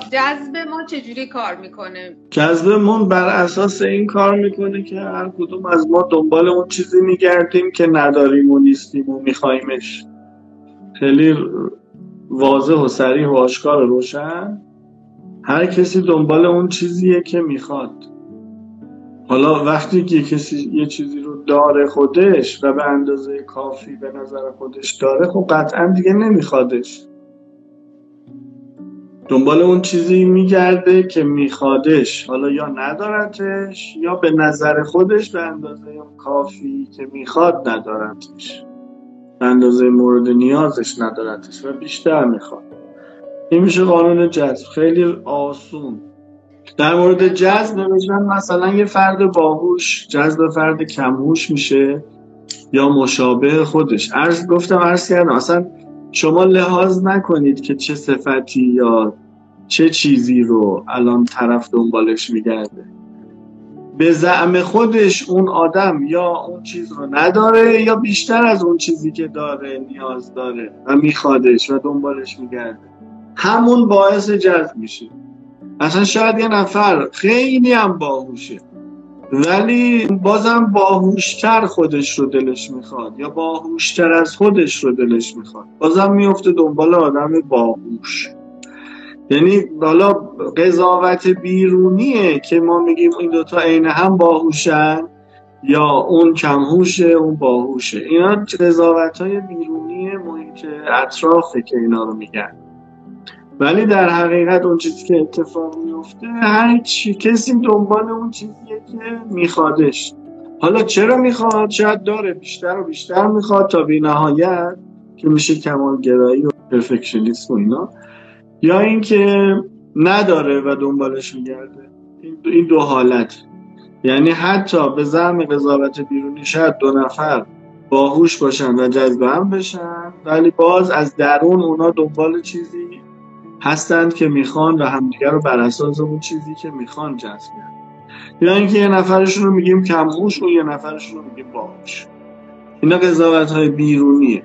جذب ما چجوری کار می‌کنه؟ جذب ما بر اساس این کار می‌کنه که هر کدوم از ما دنبال اون چیزی میگردیم که نداریم و نیستیم و میخوایمش خیلی واضح و سریع و آشکار و روشن. هر کسی دنبال اون چیزیه که می‌خواد. حالا وقتی که کسی یه چیزی رو داره خودش و به اندازه کافی به نظر خودش داره خب قطعا دیگه نمیخوادش. دنبال اون چیزی میگرده که میخوادش. حالا یا ندارتش یا به نظر خودش به اندازه کافی که می‌خواد ندارتش. به اندازه مورد نیازش ندارتش و بیشتر می‌خواد. این میشه قانون جذب. خیلی آسون. در مورد جذب نوشتن مثلا یه فرد باهوش جذب فرد کمهوش میشه یا مشابه خودش. عرض گفتم عرض کردم اصلا شما لحاظ نکنید که چه صفتی یا چه چیزی رو الان طرف دنبالش میگرده؟ به زعم خودش اون آدم یا اون چیز رو نداره یا بیشتر از اون چیزی که داره نیاز داره و میخوادش و دنبالش میگرده. همون باعث جذب میشه. اصلا شاید یه نفر خیلی هم باهوشه ولی بازم باهوشتر خودش رو دلش می‌خواد یا باهوشتر از خودش رو دلش می‌خواد. بازم میفته دنبال آدم باهوش. یعنی حالا قضاوت بیرونیه که ما میگیم این دوتا عین هم باهوشن یا اون کمهوشه اون باهوشه. اینا قضاوت های بیرونی محیط اطرافه که اینا رو میگن. ولی در حقیقت اون چیزی که اتفاق میفته هر چی کسی دنبال اون چیزیه که میخوادش. حالا چرا می‌خواد؟ شاید داره. بیشتر و بیشتر می‌خواد تا بی نهایت که میشه کمالگرایی و پرفکشنیسم و اینا. یا اینکه نداره و دنبالش میگرده. این دو حالت. یعنی حتی به زعم قضاوت بیرونی شاید دو نفر باهوش باشن و جذب هم بشن ولی باز از درون اونا دنبال چیزی هستند که می‌خوان و همدیگر رو بر اساس اون چیزی که می‌خوان جذب یا اینکه یه نفرشون رو میگیم کمهوش و یه نفرشون رو میگیم باهوش. اینا قضاوت های بیرونیه.